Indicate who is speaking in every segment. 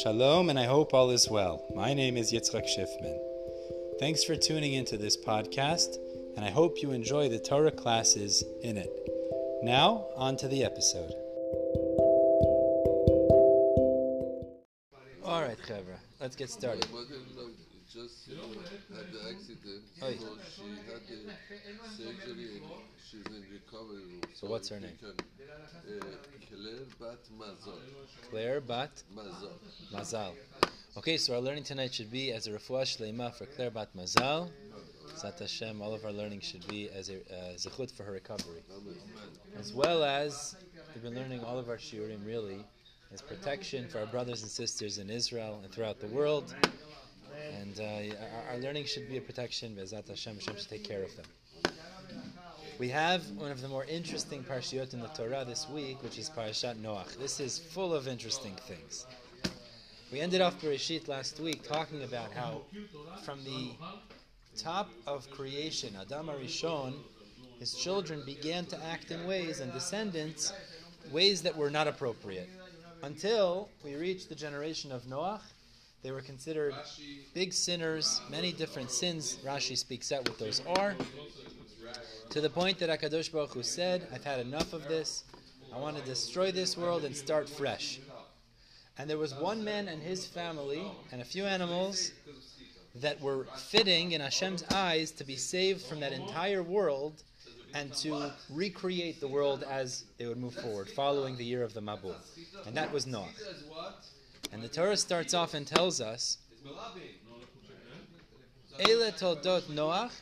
Speaker 1: Shalom, and I hope all is well. My name is Yitzchak Schiffman. Thanks for tuning into this podcast, and I hope you enjoy the Torah classes in it. Now, on to the episode. All right, Chevra, let's get started.
Speaker 2: Just uh, had the accident,
Speaker 1: Oi.
Speaker 2: so she had the surgery and she's in recovery room.
Speaker 1: So what's her name?
Speaker 2: Can, uh, Claire Bat Mazal.
Speaker 1: Claire Bat
Speaker 2: Mazal.
Speaker 1: Mazal. Okay, so our learning tonight should be as a refuah shleima for Claire Bat Mazal. Zat Hashem, all of our learning should be as a uh, zechut for her recovery. As well as we've been learning all of our shiurim really as protection for our brothers and sisters in Israel and throughout the world. And uh, our, learning should be a protection. Bezat Hashem, Hashem should take care of them. We have one of the more interesting parashiyot in the Torah this week, which is Parashat Noach. This is full of interesting things. We ended off Bereshit last week talking about how from the top of creation, Adam Arishon, his children began to act in ways and descendants, ways that were not appropriate. Until we reached the generation of Noach, they were considered big sinners, many different sins. Rashi speaks out what those are. To the point that Akadosh Baruch Hu said, "I've had enough of this. I want to destroy this world and start fresh." And there was one man and his family and a few animals that were fitting in Hashem's eyes to be saved from that entire world and to recreate the world as they would move forward, following the year of the Mabul. And that was Noach. And the Torah starts off and tells us, Eile toldot Noach,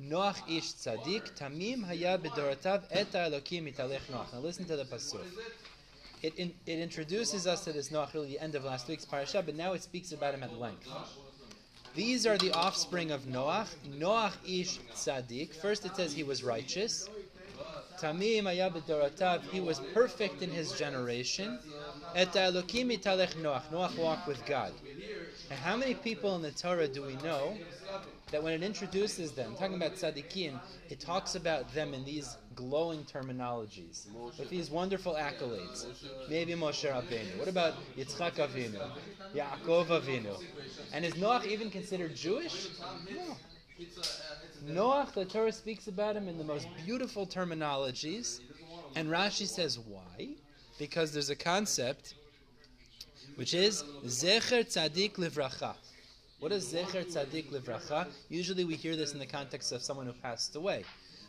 Speaker 1: Noach ish tzadik, tamim haya bedorotav eta elokim italech Noach. Now listen to the pasuk. It, in, it introduces us to this Noach, really the end of last week's parasha, but now it speaks about him at length. These are the offspring of Noach. Noach ish tzadik. First it says he was righteous. Tamim bedorotav. He was perfect in his generation. Et Elokim italech Noach. Noach walked with God. And how many people in the Torah do we know that when it introduces them, talking about tzaddikim, it talks about them in these glowing terminologies, with these wonderful accolades. Maybe Moshe Rabbeinu. What about Yitzchak Avinu, Yaakov Avinu? And is Noach even considered Jewish? No. Noach, the Torah speaks about him in the most beautiful terminologies, and Rashi says why? Because there's a concept which is Zecher Tzadik Livracha. What is Zecher Tzadik Livracha? Usually we hear this in the context of someone who passed away.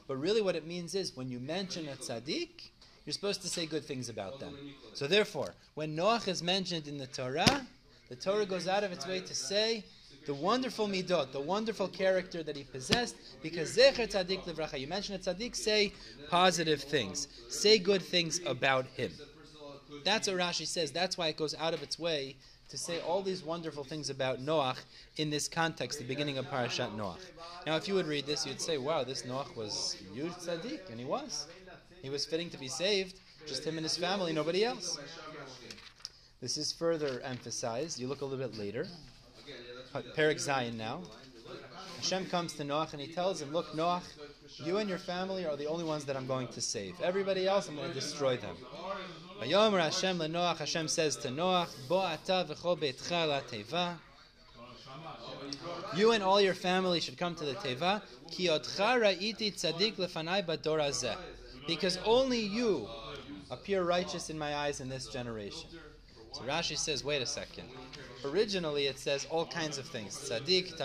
Speaker 1: But really what it means is when you mention a tzaddik, you're supposed to say good things about them. So therefore, when Noach is mentioned in the Torah, the Torah goes out of its way to say the wonderful midot, the wonderful character that he possessed, because Zecher Tzadik Livracha. You mention a tzaddik, say positive things. Say good things about him. That's what Rashi says. That's why it goes out of its way to say all these wonderful things about Noach in this context, the beginning of Parashat Noach. Now, if you would read this, you'd say, wow, this Noach was huge tzaddik, and he was. He was fitting to be saved, just him and his family, nobody else. This is further emphasized. You look a little bit later. Perek Zayin now. Hashem comes to Noach and he tells him, Look, Noach, you and your family are the only ones that I'm going to save. Everybody else, I'm going to destroy them. Vayomer Hashem leNoach. Hashem says to Noach, Bo ata v'chol beitcha la teva. You and all your family should come to the teva. Ki tzadik lefanai. Because only you appear righteous in my eyes in this generation. So Rashi says, wait a second. Originally it says all kinds of things. Tzaddik,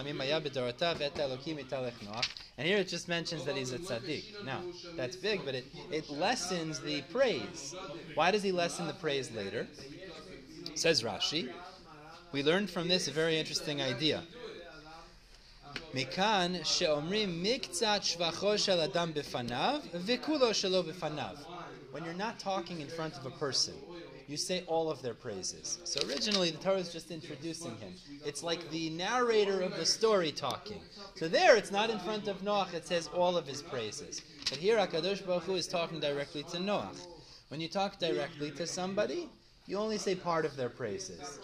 Speaker 1: And here it just mentions that he's a tzaddik. Now, that's big, but it, it lessens the praise. Why does he lessen the praise later? Says Rashi. We learned from this a very interesting idea. Mikan shvacho shel adam b'fanav v'kulo shelo b'fanav. When you're not talking in front of a person, you say all of their praises. So originally the Torah is just introducing him. It's like the narrator of the story talking. So there it's not in front of Noach, it says all of his praises. But here HaKadosh Baruch Hu is talking directly to Noach. When you talk directly to somebody, you only say part of their praises.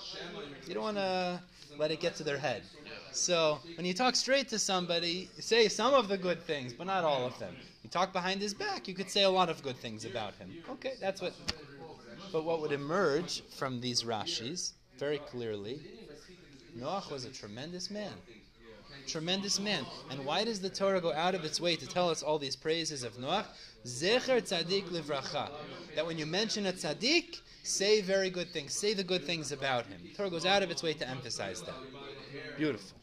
Speaker 1: You don't want to let it get to their head. So when you talk straight to somebody, say some of the good things, but not all of them. You talk behind his back, you could say a lot of good things about him. Okay, that's what but what would emerge from these Rashis very clearly, Noach was a tremendous man. Tremendous man. And why does the Torah go out of its way to tell us all these praises of Noach? Zecher tzaddik livracha. That when you mention a tzaddik, say very good things. Say the good things about him. The Torah goes out of its way to emphasize that. Beautiful.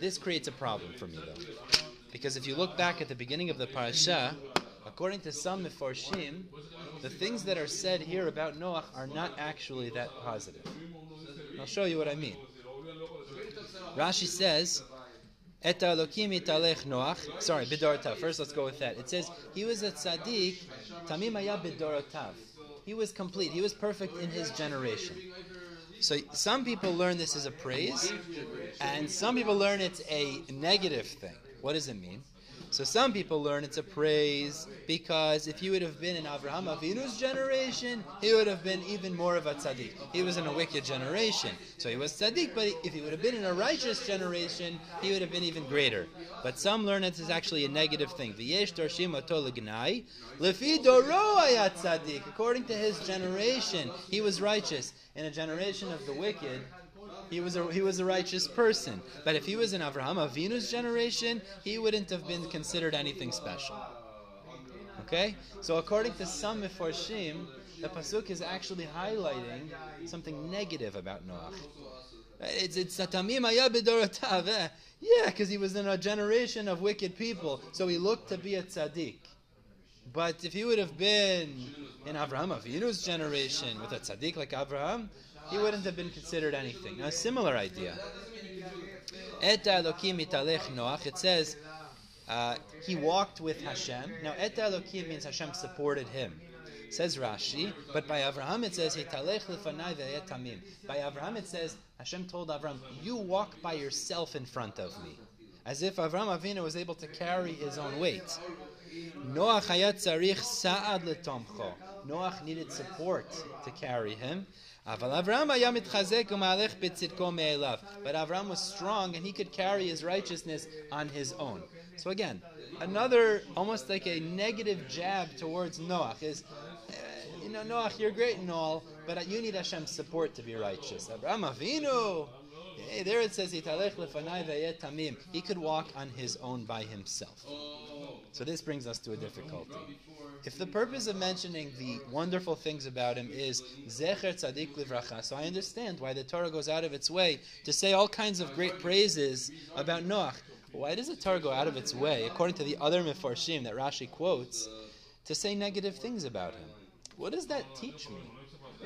Speaker 1: This creates a problem for me, though. Because if you look back at the beginning of the parasha, according to some Mefarshim, the things that are said here about Noach are not actually that positive. I'll show you what I mean. Rashi says, Noach. Sorry, bidorotav. First, let's go with that. It says he was a tzaddik. Tamim haya bidorotav. He was complete. He was perfect in his generation. So some people learn this as a praise, and some people learn it's a negative thing. What does it mean? So some people learn it's a praise because if he would have been in Avraham Avinu's generation, he would have been even more of a tzaddik. He was in a wicked generation, so he was tzaddik. But if he would have been in a righteous generation, he would have been even greater. But some learn it is actually a negative thing. V'yesh dorshim lefi doro tzaddik. According to his generation, he was righteous. In a generation of the wicked, he was a, he was a righteous person. But if he was in Avraham Avinu's generation, he wouldn't have been considered anything special. Okay? So according to some Mefarshim, the Pasuk is actually highlighting something negative about Noach. It's it's Satamim Ayabidorotav. Eh? Yeah, because he was in a generation of wicked people, so he looked to be a tzaddik. But if he would have been in Avraham Avinu's generation with a tzaddik like Avraham, he wouldn't have been considered anything. a similar idea. Et Elokim italech Noach. It says uh, he walked with Hashem. Now, Et Elokim means Hashem supported him. Says Rashi, but by Avraham it says Hitalech lefanai tamim. By Avraham it says Hashem told Avraham, "You walk by yourself in front of me," as if Avraham Avinu was able to carry his own weight. Noach hayat tzarich sa'ad letomcho. Noach needed support to carry him. But Avram was strong and he could carry his righteousness on his own. So again, another almost like a negative jab towards Noach is, uh, you know, Noach, you're great and all, but you need Hashem's support to be righteous. Avram Avinu, hey, there it says, he could walk on his own by himself. So this brings us to a difficulty. If the purpose of mentioning the wonderful things about him is Zecher Tzadik Livracha, so I understand why the Torah goes out of its way to say all kinds of great praises about Noach. Why does the Torah go out of its way, according to the other Mefarshim that Rashi quotes, to say negative things about him? What does that teach me?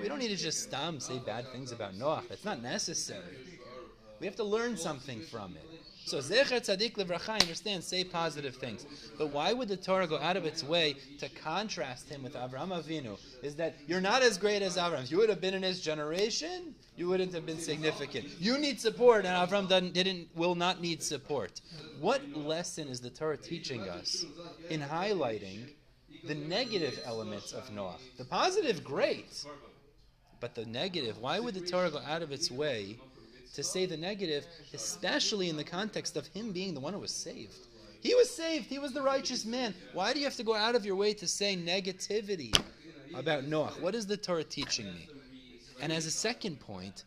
Speaker 1: We don't need to just stam say bad things about Noach. That's not necessary. We have to learn something from it. So Zecher Tzadik Livracha, I understand, say positive things. But why would the Torah go out of its way to contrast him with Avraham Avinu? Is that you're not as great as Avraham. If you would have been in his generation, you wouldn't have been significant. You need support, and Avraham didn't, didn't will not need support. What lesson is the Torah teaching us in highlighting the negative elements of Noah? The positive, great. But the negative, why would the Torah go out of its way to say the negative, especially in the context of him being the one who was saved. He was saved. He was the righteous man. Why do you have to go out of your way to say negativity about Noah? What is the Torah teaching me? And as a second point,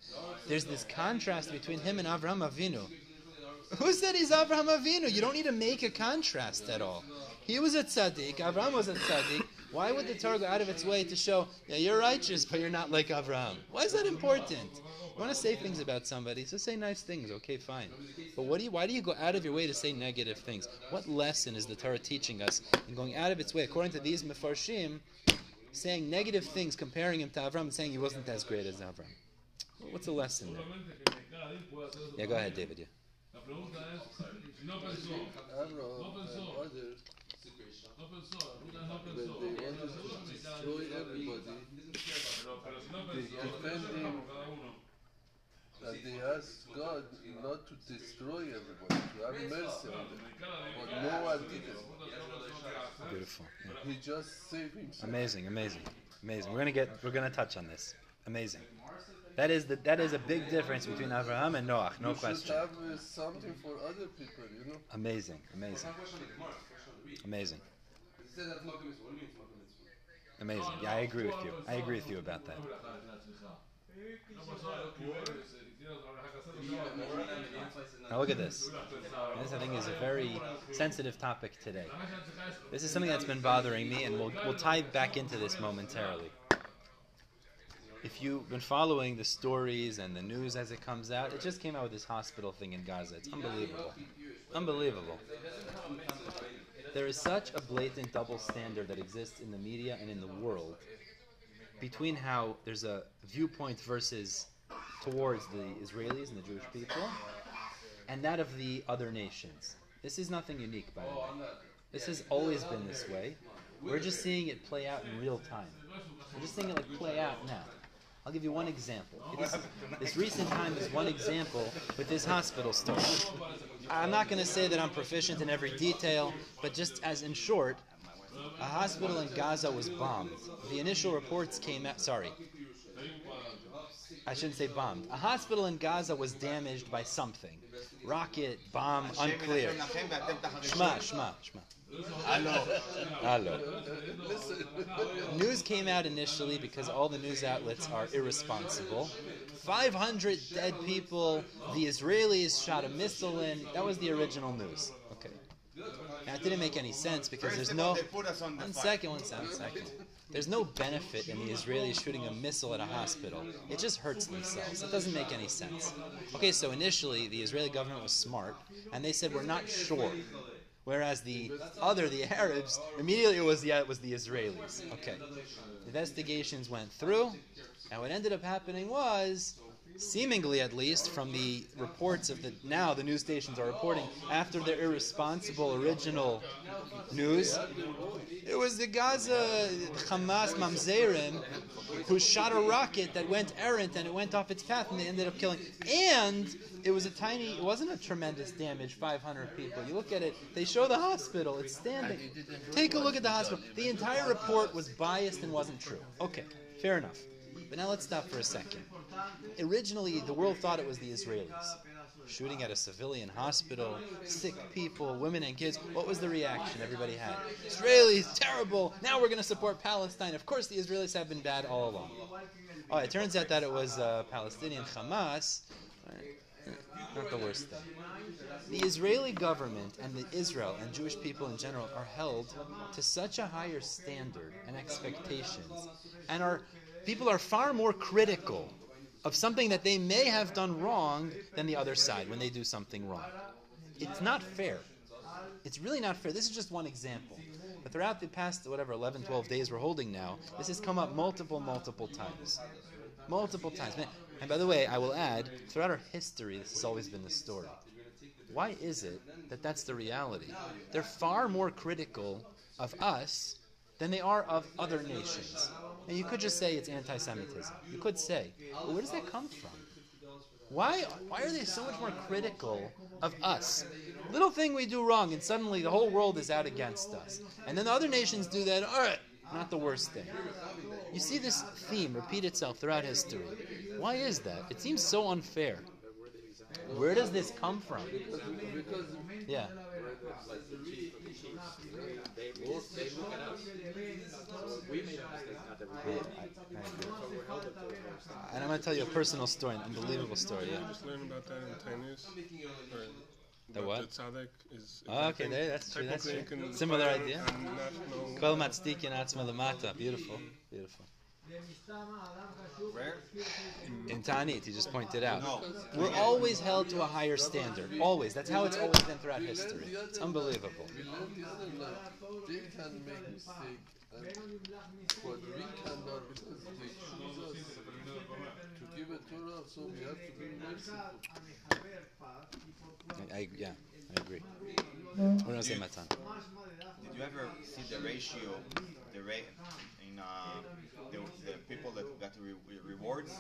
Speaker 1: there's this contrast between him and Avraham Avinu. Who said he's Avraham Avinu? You don't need to make a contrast at all. He was a tzaddik. Avraham was a tzaddik. Why would the Torah go out of its way to show, yeah, you're righteous, but you're not like Avraham? Why is that important? You want to say things about somebody, so say nice things, okay, fine. But what do you, why do you go out of your way to say negative things? What lesson is the Torah teaching us in going out of its way, according to these Mefarshim, saying negative things, comparing him to Avram, and saying he wasn't as great as Avram? What's the lesson there? Yeah, go ahead, David. Yeah.
Speaker 2: Uh, that they asked God not to destroy everybody, to have mercy on them. But no one did it.
Speaker 1: Beautiful.
Speaker 2: Yeah. He just saved himself.
Speaker 1: Amazing, amazing, amazing. We're gonna get, we're gonna touch on this. Amazing. That is the, that is a big difference between Abraham and Noah, no
Speaker 2: you
Speaker 1: question.
Speaker 2: Should have uh, something for other people, you know.
Speaker 1: Amazing, amazing, amazing, amazing. Yeah, I agree with you. I agree with you about that. Now look at this. This I think is a very sensitive topic today. This is something that's been bothering me, and we'll, we'll tie back into this momentarily. If you've been following the stories and the news as it comes out, it just came out with this hospital thing in Gaza. It's unbelievable. Unbelievable. There is such a blatant double standard that exists in the media and in the world between how there's a viewpoint versus towards the Israelis and the Jewish people and that of the other nations. This is nothing unique, by the way. This has always been this way. We're just seeing it play out in real time. We're just seeing it like play out now. I'll give you one example. This recent time is one example with this hospital story. I'm not going to say that I'm proficient in every detail, but just as in short, a hospital in Gaza was bombed. The initial reports came out. Sorry. I shouldn't say bombed. A hospital in Gaza was damaged by something. Rocket, bomb, unclear. Shma, shma, shma.
Speaker 3: Hello.
Speaker 1: Hello. News came out initially because all the news outlets are irresponsible. 500 dead people. The Israelis shot a missile in. That was the original news. Okay. That didn't make any sense because there's no. One second, one second, one second. There's no benefit in the Israelis shooting a missile at a hospital. It just hurts themselves. It doesn't make any sense. Okay, so initially the Israeli government was smart and they said we're not sure. Whereas the other, the Arabs, immediately it was the it was the Israelis. Okay, investigations went through, and what ended up happening was, seemingly at least, from the reports of the now the news stations are reporting after their irresponsible original news, it was the Gaza Hamas Mamzerim who shot a rocket that went errant and it went off its path and they ended up killing. And it was a tiny, it wasn't a tremendous damage, 500 people. You look at it, they show the hospital, it's standing. Take a look at the hospital. The entire report was biased and wasn't true. Okay, fair enough. But now let's stop for a second. Originally, the world thought it was the Israelis shooting at a civilian hospital, sick people, women and kids. What was the reaction everybody had? Israelis, terrible. Now we're going to support Palestine. Of course, the Israelis have been bad all along. Oh, it turns out that it was uh, Palestinian Hamas. Not the worst thing. The Israeli government and the Israel and Jewish people in general are held to such a higher standard and expectations, and are people are far more critical of something that they may have done wrong than the other side when they do something wrong. It's not fair. It's really not fair. This is just one example. But throughout the past, whatever, 11, 12 days we're holding now, this has come up multiple, multiple times. Multiple times. And by the way, I will add, throughout our history, this has always been the story. Why is it that that's the reality? They're far more critical of us than they are of other nations. And you could just say it's anti Semitism. You could say, where does that come from? Why, why are they so much more critical of us? Little thing we do wrong, and suddenly the whole world is out against us. And then the other nations do that, all right, not the worst thing. You see this theme repeat itself throughout history. Why is that? It seems so unfair. Where does this come from? Yeah. And I'm going to tell you a personal story, an unbelievable story. Yeah.
Speaker 4: Just learn about that in Taanis.
Speaker 1: The what?
Speaker 4: The tzaddik is.
Speaker 1: Oh, okay, there, that's true. That's true. Similar idea.
Speaker 4: and not know-
Speaker 1: Kol matzdikin atzma lamata. Beautiful, beautiful.
Speaker 3: Where?
Speaker 1: In Tanit, he just pointed out.
Speaker 3: No.
Speaker 1: We're always held to a higher standard. Always. That's how it's always been throughout history. It's unbelievable.
Speaker 2: We learn the other life. They can make mistake, but we cannot because they choose us to give a Torah. So we have to be merciful.
Speaker 1: I, I yeah, I agree. What do I say, Matan?
Speaker 3: Did you ever see the ratio, the rate in uh, the, the people that got the re- rewards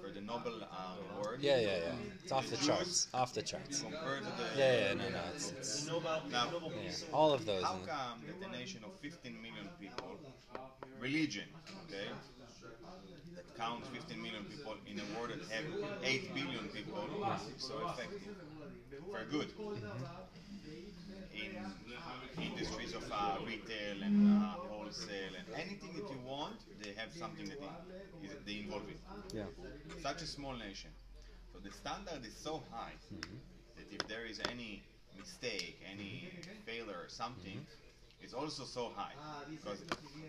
Speaker 3: for the Nobel uh, award
Speaker 1: Yeah, yeah, yeah. It's off the charts. Off the charts.
Speaker 3: compared to the
Speaker 1: Yeah, yeah, no, no. It's, it's
Speaker 3: now?
Speaker 1: yeah, all of those.
Speaker 3: How come that a nation of 15 million people, religion, okay, that counts 15 million people in a world that have 8 billion people, is so effective for good in industries of uh, retail and uh, wholesale and anything that you want, they have something that they, they involve it.
Speaker 1: Yeah.
Speaker 3: Such a small nation. So the standard is so high
Speaker 1: Mm-hmm.
Speaker 3: that if there is any mistake, any failure or something,
Speaker 1: Mm-hmm.
Speaker 3: it's also so high because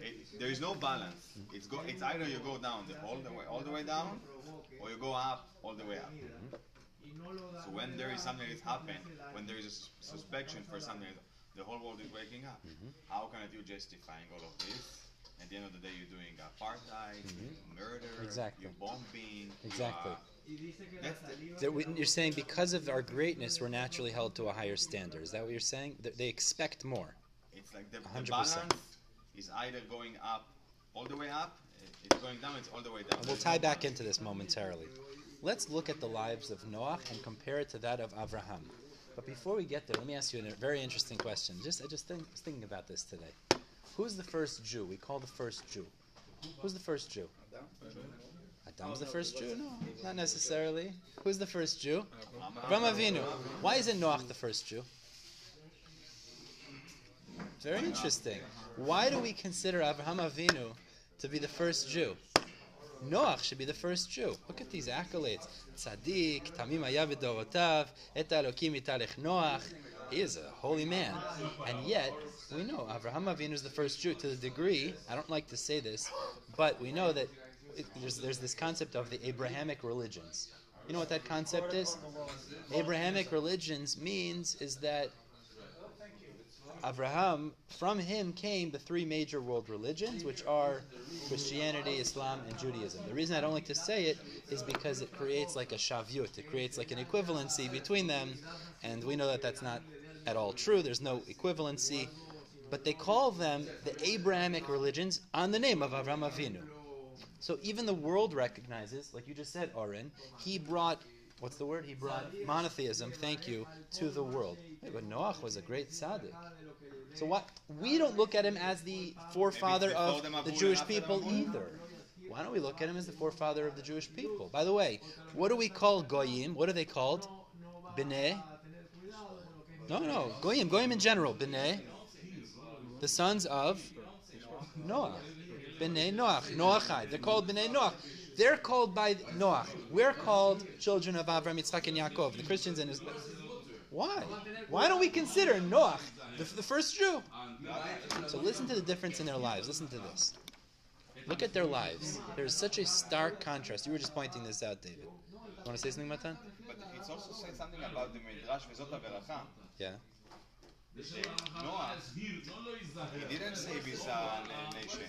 Speaker 3: it, there is no balance.
Speaker 1: Mm-hmm.
Speaker 3: It's go. It's either you go down the all the way all the way down, or you go up all the way up. So when there is something that's happened, when there is a sus- suspicion for something, the whole world is waking up.
Speaker 1: Mm-hmm.
Speaker 3: How can you justifying all of this? At the end of the day, you're doing apartheid, murder,
Speaker 1: Mm-hmm. Exactly.
Speaker 3: you're bombing. you
Speaker 1: Exactly.
Speaker 3: are- that's the,
Speaker 1: That we- You're saying because of our greatness, we're naturally held to a higher standard. Is that what you're saying? They expect more.
Speaker 3: it's like the, the
Speaker 1: 100%.
Speaker 3: balance is either going up, all the way up. It's going down. It's all the way down.
Speaker 1: And we'll tie back into this momentarily. Let's look at the lives of Noah and compare it to that of Abraham. But before we get there, let me ask you a very interesting question. Just I just think, was thinking about this today. Who's the first Jew? We call the first Jew. Who's the first Jew? Adam? Adam's the first Jew? No, not necessarily. Who's the first Jew? Avraham Avinu. Why isn't Noah the first Jew? Very interesting. Why do we consider Avraham Avinu to be the first Jew? Noach should be the first Jew. Look at these accolades. Tzaddik, Tamim haya b'dorotav, et Elokim italech Noach. He is a holy man. And yet, we know Avraham Avinu is the first Jew to the degree, I don't like to say this, but we know that it, there's, there's this concept of the Abrahamic religions. You know what that concept is? Abrahamic religions means is that Abraham, from him came the three major world religions, which are Christianity, Islam, and Judaism. The reason I don't like to say it is because it creates like a shavyut, it creates like an equivalency between them, and we know that that's not at all true. There's no equivalency, but they call them the Abrahamic religions on the name of Avraham Avinu. So even the world recognizes, like you just said, Oren, he brought what's the word? He brought monotheism. Thank you to the world. But Noach was a great tzaddik. So what? We don't look at him as the forefather of the Jewish people either. Why don't we look at him as the forefather of the Jewish people? By the way, what do we call goyim? What are they called? B'nai. No, no, goyim. Goyim in general. B'nai. The sons of Noah. B'nai Noach. Noachai. They're called B'nai Noach. They're called by Noach. We're called children of Avram, Yitzchak, and Yaakov. The Christians and his. Why? Why don't we consider Noach the, the first Jew? So listen to the difference in their lives. Listen to this. Look at their lives. There's such a stark contrast. You were just pointing this out, David. You want to say something, Matan?
Speaker 3: But it's also saying something about the Midrash
Speaker 1: Yeah.
Speaker 3: Noah, he didn't save his nation.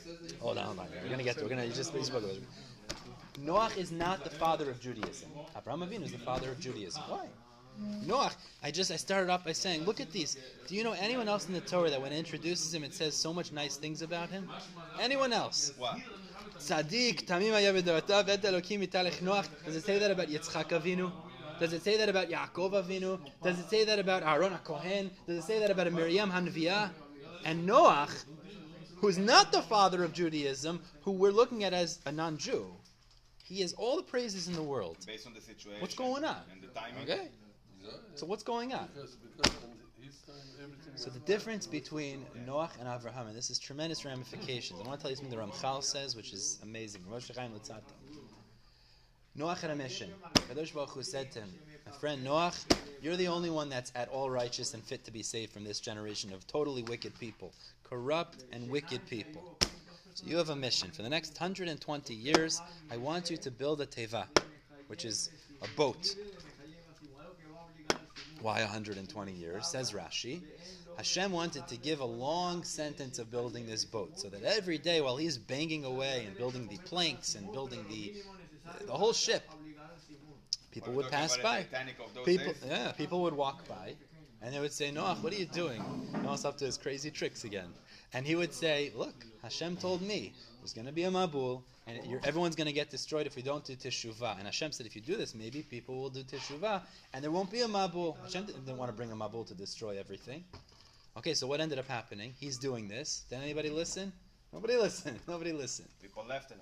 Speaker 1: Hold on, hold on. We're gonna get to. We're gonna just we spoke about it. Noach is not the father of Judaism. Abraham Avinu is the father of Judaism. Why? Noach. I just I started off by saying, look at these. Do you know anyone else in the Torah that when it introduces him, it says so much nice things about him? Anyone else?
Speaker 3: What?
Speaker 1: Tzaddik, tamim haya b'dorotav, et Elokim italech Noach. Does it say that about Yitzchak Avinu? Does it say that about Yaakov Avinu? Does it say that about Aaron HaKohen? Does it say that about Miriam Hanviah? And Noach, who's not the father of Judaism, who we're looking at as a non-Jew, he has all the praises in the world.
Speaker 3: Based on the situation.
Speaker 1: What's going on?
Speaker 3: And the timing.
Speaker 1: Okay? So what's going on?
Speaker 2: Because, because in his time everything
Speaker 1: So the difference between Noach and Avraham, and this is tremendous ramifications. I want to tell you something the Ramchal says, which is amazing. Moshe Chaim Luzzatto. Noach had a mission. Kadosh Baruch Hu said to him, "My friend Noach, you're the only one that's at all righteous and fit to be saved from this generation of totally wicked people, corrupt and wicked people. So you have a mission. For the next 120 years, I want you to build a teva, which is a boat. Why 120 years? Says Rashi. Hashem wanted to give a long sentence of building this boat, so that every day while he's banging away and building the planks and building the the whole ship, people would pass by.
Speaker 3: the Titanic of those
Speaker 1: People, yeah, people would walk by, and they would say, "Noach, what are you doing?" Noah's up to his crazy tricks again, and he would say, "Look, Hashem told me there's going to be a mabul, and you're, everyone's going to get destroyed if we don't do teshuvah." And Hashem said, "If you do this, maybe people will do teshuvah, and there won't be a mabul." Hashem didn't want to bring a mabul to destroy everything. Okay, so what ended up happening? He's doing this. Did anybody listen? Nobody listened. Nobody listened.
Speaker 3: People left him.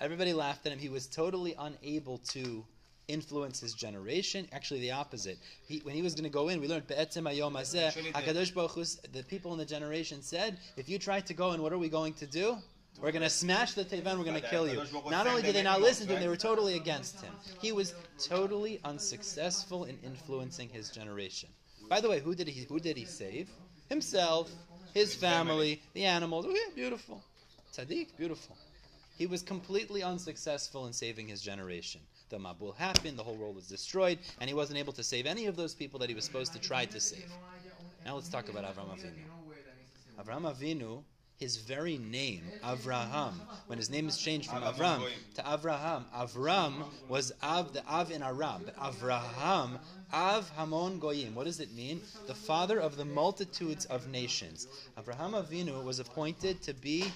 Speaker 1: Everybody laughed at him. He was totally unable to influence his generation. Actually, the opposite. He, when he was going to go in, we learned Be'etzem Hayom Hazeh, Hakadosh Baruch the people in the generation said, "If you try to go in, what are we going to do? We're going to smash the Tevan, we're going to
Speaker 3: uh,
Speaker 1: kill you.
Speaker 3: Kadosh Baruch Hu
Speaker 1: Not only did they not listen to him, they were totally against him. He was totally unsuccessful in influencing his generation. By the way, who did he who did he save? Himself, his family, the animals. Oh, yeah, beautiful. Tzaddik, beautiful. He was completely unsuccessful in saving his generation. The Mabul happened, the whole world was destroyed, and he wasn't able to save any of those people that he was supposed to try to save. Now let's talk about Avram Avinu. Avram Avinu, his very name, Avraham, when his name is changed from
Speaker 3: Avram
Speaker 1: to Avraham, Avram was Av, the Av in Aram, but Avraham, Av Hamon Goyim. What does it mean? The father of the multitudes of nations. Avraham Avinu was appointed to be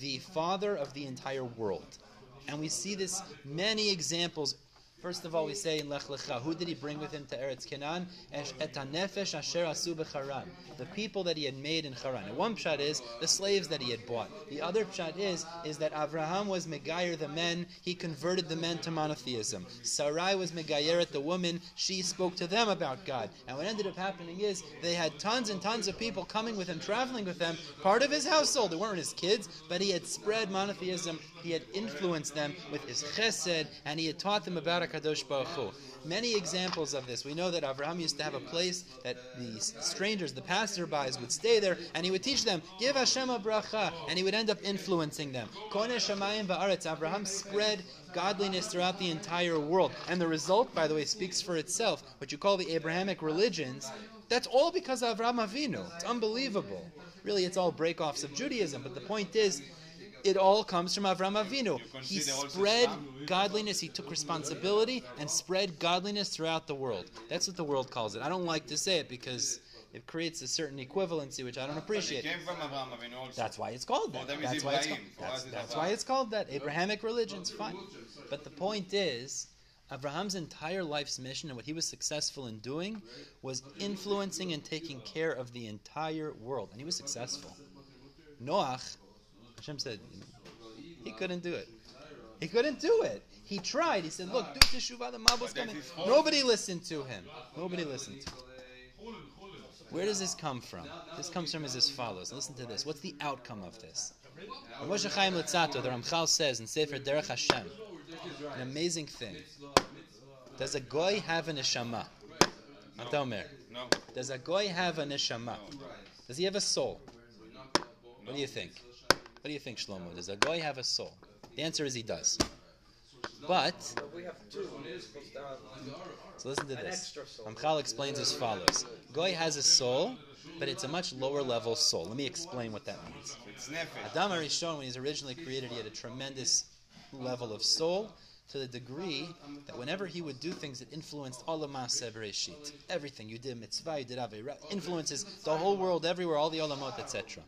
Speaker 1: the father of the entire world. And we see this many examples. First of all, we say in Lech Lecha, who did he bring with him to Eretz Canaan? Esh- Et hanefesh asher asu b'charan. The people that he had made in Haran. And one pshat is the slaves that he had bought. The other pshat is is that Avraham was Megayer the men. He converted the men to monotheism. Sarai was Megayeret the woman. She spoke to them about God. And what ended up happening is they had tons and tons of people coming with him, traveling with him, part of his household. They weren't his kids, but he had spread monotheism. He had influenced them with his chesed, and he had taught them about Hakadosh Baruch Hu. Many examples of this. We know that Avraham used to have a place that the strangers, the passerbys, would stay there, and he would teach them, "Give Hashem a bracha," and he would end up influencing them. Koneh Shamayim va'aretz. Avraham spread godliness throughout the entire world, and the result, by the way, speaks for itself. What you call the Abrahamic religions, that's all because of Avraham Avinu. It's unbelievable. Really, it's all break-offs of Judaism, but the point is. It all comes from Avram Avinu. He spread godliness. He took responsibility and spread godliness throughout the world. That's what the world calls it. I don't like to say it because it creates a certain equivalency, which I don't appreciate.
Speaker 3: came from Abraham Avinu also.
Speaker 1: That's why it's called that.
Speaker 3: For them is
Speaker 1: That's why it's called, that's, that's why it's called that. Abrahamic religion's fine. But the point is, Abraham's entire life's mission and what he was successful in doing was influencing and taking care of the entire world. And he was successful. Noach, Hashem said, he couldn't do it. He couldn't do it. He tried. He said, look, do teshuvah, the
Speaker 3: But
Speaker 1: coming. Nobody listened to him. Nobody listened to him. Where does this come from? This comes from as follows. Listen to this. What's the outcome of this? Moshe Chaim Luzzatto, the Ramchal says in Sefer Derech Hashem, an amazing thing. Does a goy have a neshama? Atomer.
Speaker 3: No.
Speaker 1: Does a goy have a neshama? Does he have a soul? What do you think? What do you think, Shlomo? Does a goy have a soul? The answer is he does. But So listen to this. Ramchal explains as follows: Goy has a soul, but it's a much lower level soul. Let me explain what that means. Adam Arishon, when he's originally created, he had a tremendous level of soul to the degree that whenever he would do things, it influenced all of Maaseh Bereshit. Everything you did, mitzvah, you did avera, influences the whole world, everywhere, all the olamot, etc.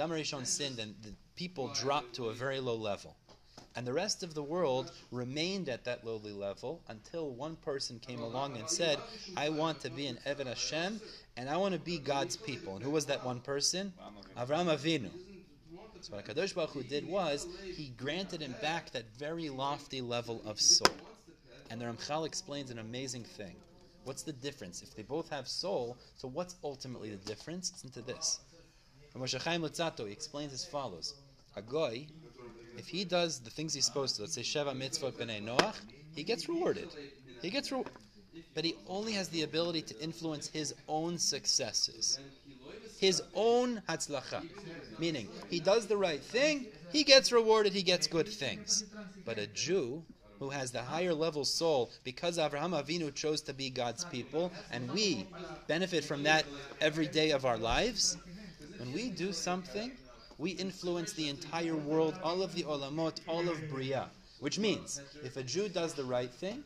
Speaker 1: Adam Arishon sinned, and the people dropped to a very low level. And the rest of the world remained at that lowly level until one person came along and said, I want to be an Eved Hashem and I want to be God's people. And who was that one person? Avram Avinu. So what HaKadosh Baruch Hu did was, he granted him back that very lofty level of soul. And the Ramchal explains an amazing thing. What's the difference? If they both have soul, so what's ultimately the difference? Listen to this. From Moshe Chaim Luzzatto, he explains as follows. A goy, if he does the things he's supposed to, let's say Sheva Mitzvot B'nai Noach, he gets rewarded. He gets rewarded. But he only has the ability to influence his own successes. His own hatzlacha. Meaning, he does the right thing, he gets rewarded, he gets good things. But a Jew who has the higher level soul, because Avraham Avinu chose to be God's people, and we benefit from that every day of our lives, when we do something, we influence the entire world, all of the olamot, all of Bria. Which means, if a Jew does the right thing,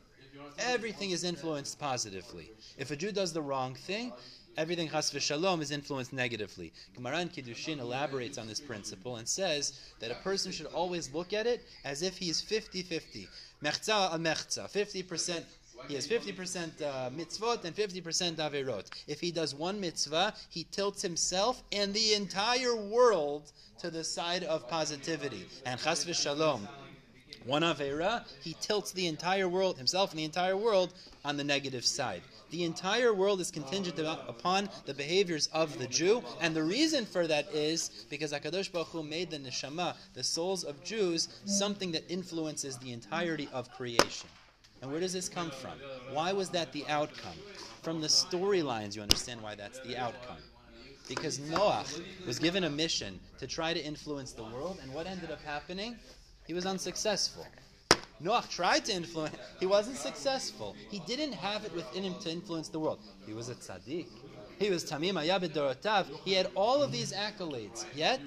Speaker 1: everything is influenced positively. If a Jew does the wrong thing, everything chas v'shalom is influenced negatively. Gemara in Kiddushin elaborates on this principle and says that a person should always look at it as if he is 50-50. Mechza al mechza, 50% he has 50% uh, mitzvot and 50% averot. If he does one mitzvah, he tilts himself and the entire world to the side of positivity. And chas v'shalom, one Avera, he tilts the entire world, himself and the entire world, on the negative side. The entire world is contingent upon the behaviors of the Jew, and the reason for that is because Hakadosh Baruch Hu made the neshama, the souls of Jews, something that influences the entirety of creation. And where does this come from? Why was that the outcome? From the storylines, you understand why that's the outcome. Because Noah was given a mission to try to influence the world, and what ended up happening? He was unsuccessful. Noah tried to influence, he wasn't successful. He didn't have it within him to influence the world. He was a tzaddik. He was Tamim Ayabid Dorotav. He had all of these accolades, yet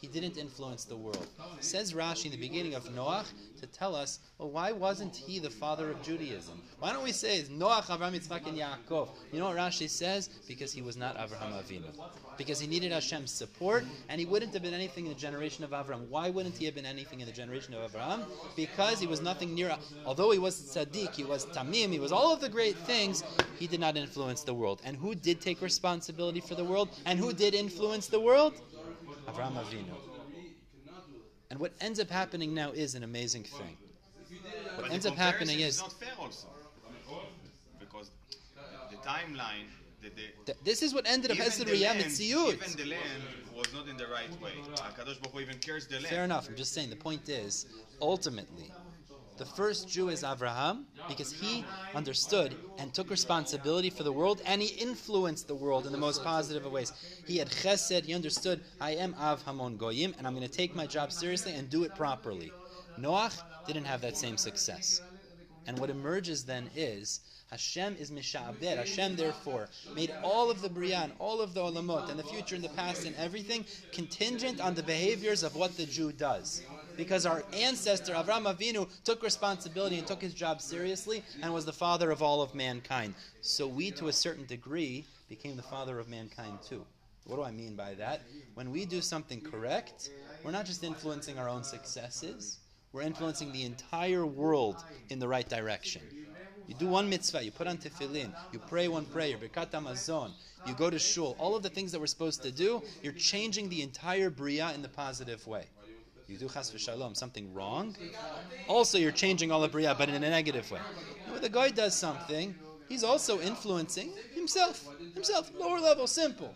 Speaker 1: he didn't influence the world. Says Rashi in the beginning of Noach to tell us, well, why wasn't he the father of Judaism? Why don't we say it's Noach, Avraham, Yitzchak, and Yaakov? You know what Rashi says? Because he was not Avraham Avinu. Because he needed Hashem's support, and he wouldn't have been anything in the generation of Avraham. Why wouldn't he have been anything in the generation of Avraham? Because he was nothing near, although he was tzaddik, he was tamim, he was all of the great things, he did not influence the world. And who did take responsibility for the world? And who did influence the world? Avraham Avinu. And what ends up happening now is an amazing thing. What
Speaker 3: But
Speaker 1: ends up happening
Speaker 3: comparison
Speaker 1: is
Speaker 3: not fair also because the timeline, the, the
Speaker 1: th- this is what ended up as the
Speaker 3: land, even the land was not in the right way. Hakadosh Baruch Hu even cursed the land.
Speaker 1: Fair enough. I'm just saying the point is, ultimately, the first Jew is Avraham because he understood and took responsibility for the world and he influenced the world in the most positive of ways. He had chesed, he understood, I am Av Hamon Goyim and I'm going to take my job seriously and do it properly. Noach didn't have that same success. And what emerges then is Hashem is Mishabed. Hashem, therefore, made all of the Brian, all of the Olamot, and the future and the past and everything contingent on the behaviors of what the Jew does. Because our ancestor, Avram Avinu, took responsibility and took his job seriously and was the father of all of mankind. So we, to a certain degree, became the father of mankind too. What do I mean by that? When we do something correct, we're not just influencing our own successes, we're influencing the entire world in the right direction. You do one mitzvah, you put on tefillin, you pray one prayer, birkat hamazon, you go to shul, all of the things that we're supposed to do, you're changing the entire bria in the positive way. You do chas v'shalom, something wrong, also you're changing all of bria, but in a negative way. When the guy does something, he's also influencing himself, himself, lower level, simple.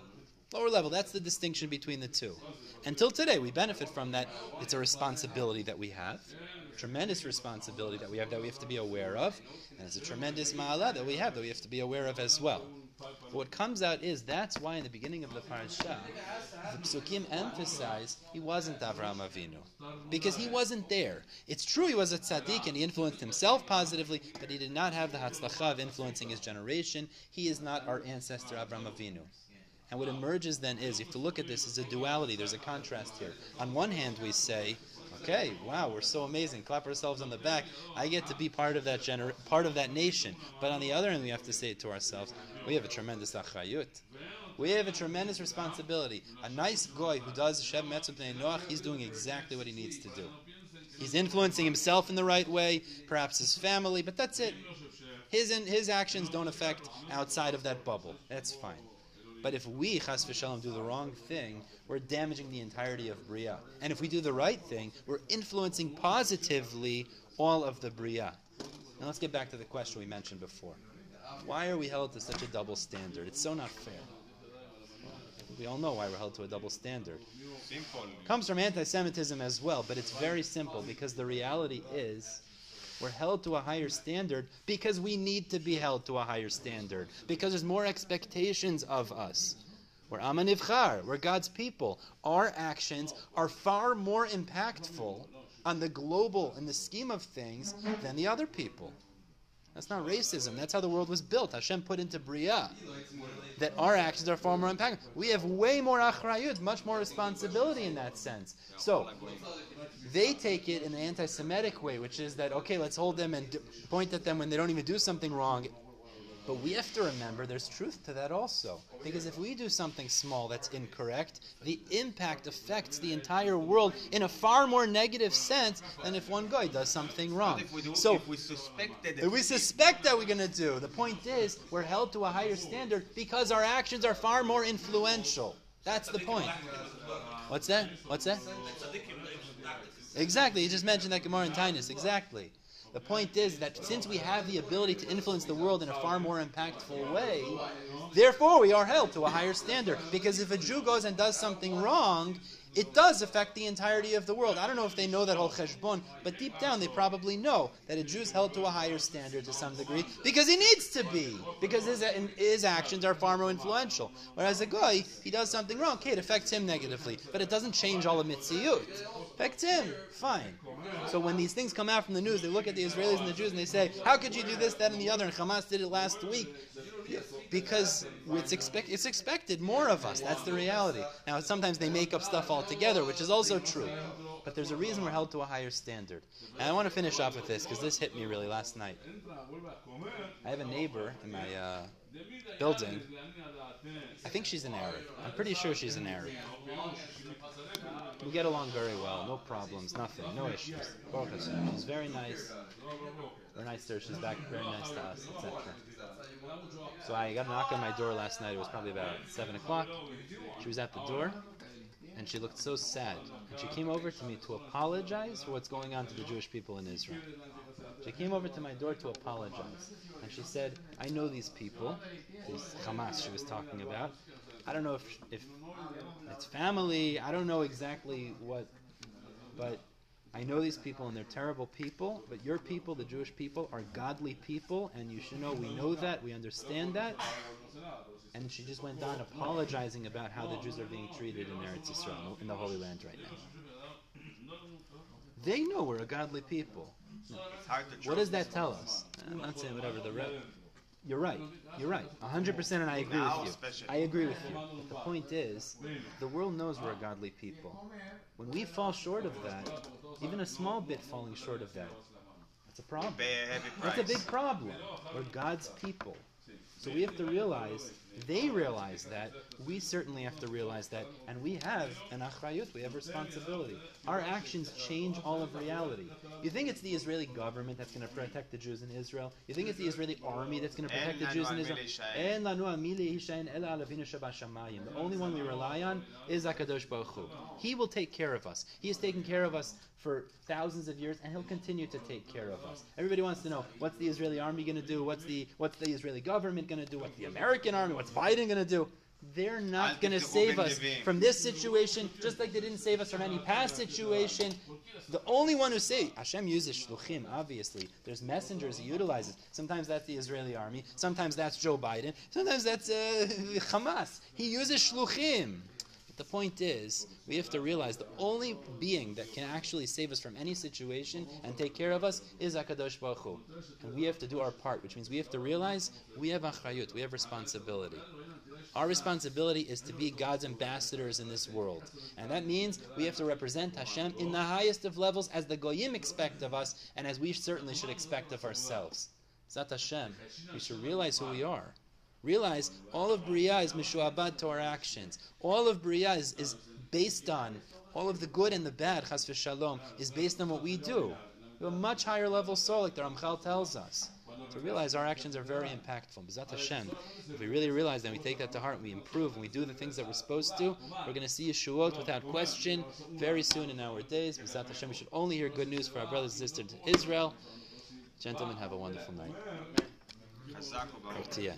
Speaker 1: Lower level, that's the distinction between the two. Until today, we benefit from that. It's a responsibility that we have, tremendous responsibility that we have that we have to be aware of, and it's a tremendous ma'ala that we have that we have to be aware of as well. What comes out is that's why in the beginning of the parasha, the psukim emphasize he wasn't Avraham Avinu because he wasn't there. It's true he was a tzaddik and he influenced himself positively, but he did not have the hatzlacha of influencing his generation. He is not our ancestor Avraham Avinu. And what emerges then is, you have to look at this as a duality. There's a contrast here. On one hand, we say, okay, wow, we're so amazing. Clap ourselves on the back. I get to be part of that gener- part of that nation. But on the other hand, we have to say it to ourselves, we have a tremendous achrayut. We have a tremendous responsibility. A nice guy who does Sheva Mitzvot Noach, he's doing exactly what he needs to do. He's influencing himself in the right way, perhaps his family, but that's it. His, his actions don't affect outside of that bubble. That's fine. But if we, chas v'shalom, do the wrong thing, we're damaging the entirety of Bria. And if we do the right thing, we're influencing positively all of the Bria. Now let's get back to the question we mentioned before. Why are we held to such a double standard? It's so not fair. We all know why we're held to a double standard.
Speaker 3: Simple.
Speaker 1: Comes from anti-Semitism as well, but it's very simple because the reality is we're held to a higher standard because we need to be held to a higher standard because there's more expectations of us. We're Amanivchar, we're God's people. Our actions are far more impactful on the global and the scheme of things than the other people. That's not racism. That's how the world was built. Hashem put into Bria that our actions are far more impactful. We have way more achrayut, much more responsibility in that sense. So they take it in an anti-Semitic way, which is that okay, let's hold them and point at them when they don't even do something wrong. But we have to remember there's truth to that also. Because if we do something small that's incorrect, the impact affects the entire world in a far more negative sense than if one guy does something wrong.
Speaker 3: If we, do,
Speaker 1: So
Speaker 3: if we suspected
Speaker 1: if we suspect that we're going to do. The point is, we're held to a higher standard because our actions are far more influential. That's the point. What's that? What's that? Exactly. You just mentioned that Gemara and Taanis. Exactly. The point is that since we have the ability to influence the world in a far more impactful way, therefore we are held to a higher standard. Because if a Jew goes and does something wrong, it does affect the entirety of the world. I don't know if they know that whole cheshbon, but deep down they probably know that a Jew is held to a higher standard to some degree because he needs to be, because his, his actions are far more influential. Whereas a guy, he does something wrong, okay, it affects him negatively, but it doesn't change all of mitziyut. Him, fine. So when these things come out from the news, they look at the Israelis and the Jews and they say, "How could you do this, that, and the other?" And Hamas did it last week because it's, expect, it's expected more of us. That's the reality. Now, sometimes they make up stuff altogether, which is also true. But there's a reason we're held to a higher standard. And I want to finish off with this because this hit me really last night. I have a neighbor in my uh, building. I think she's an Arab. I'm pretty sure she's an Arab. We get along very well, no problems, nothing, no issues. She's very nice. Very nice to her. She's back very nice to us, etc. So I got a knock on my door last night. It was probably about seven o'clock. She was at the door, and she looked so sad. And she came over to me to apologize for what's going on to the Jewish people in Israel. She came over to my door to apologize, and she said, "I know these people, this Hamas she was talking about. I don't know if if it's family. I don't know exactly what, but." I know these people and they're terrible people, but your people, the Jewish people, are godly people, and you should know we know that, we understand that. And she just went on apologizing about how the Jews are being treated in Eretz Israel, in the Holy Land right now. They know we're a godly people.
Speaker 3: It's hard to
Speaker 1: What does that tell us? I'm not saying whatever the Rebbe. You're right. You're right. 100% and I agree
Speaker 3: Now
Speaker 1: with you.
Speaker 3: especially.
Speaker 1: I agree with you. But the point is, the world knows we're a godly people. When we fall short of that, even a small bit falling short of that, that's a problem.
Speaker 3: Pay a heavy price.
Speaker 1: That's a big problem. We're God's people. So we have to realize, they realize that, we certainly have to realize that, and we have an achrayut, we have responsibility. Our actions change all of reality. You think it's the Israeli government that's going to protect the Jews in Israel? You think it's the Israeli army that's going to protect the Jews in Israel?
Speaker 3: al
Speaker 1: lanu al milei hishayin ela al. The only one we rely on is HaKadosh Baruch Hu. He will take care of us. He has taken care of us for thousands of years, and he'll continue to take care of us. Everybody wants to know what's the Israeli army going to do? What's the what's the Israeli government going to do? What's the American army? What's Biden going to do? They're not going to save us from this situation, just like they didn't save us from any past situation. The only one who saved Hashem uses shluchim. Obviously, there's messengers He utilizes. Sometimes that's the Israeli army. Sometimes that's Joe Biden. Sometimes that's uh, Hamas. He uses shluchim. But the point is, we have to realize the only being that can actually save us from any situation and take care of us is Hakadosh Baruch Hu. And we have to do our part, which means we have to realize we have achrayut, we have responsibility. Our responsibility is to be God's ambassadors in this world. And that means we have to represent Hashem in the highest of levels as the Goyim expect of us and as we certainly should expect of ourselves. Zat Hashem. We should realize who we are. Realize all of Bria is mishuabad to our actions. All of Bria is, is based on, all of the good and the bad, chas v'shalom, is based on what we do. We have a much higher level soul, like the Ramchal tells us. To realize our actions are very impactful. B'zat Hashem. If we really realize that, we take that to heart, and we improve, and we do the things that we're supposed to, we're going to see Yeshuot without question very soon in our days. B'zat Hashem, we should only hear good news for our brothers and sisters in Israel. Gentlemen, have a wonderful night.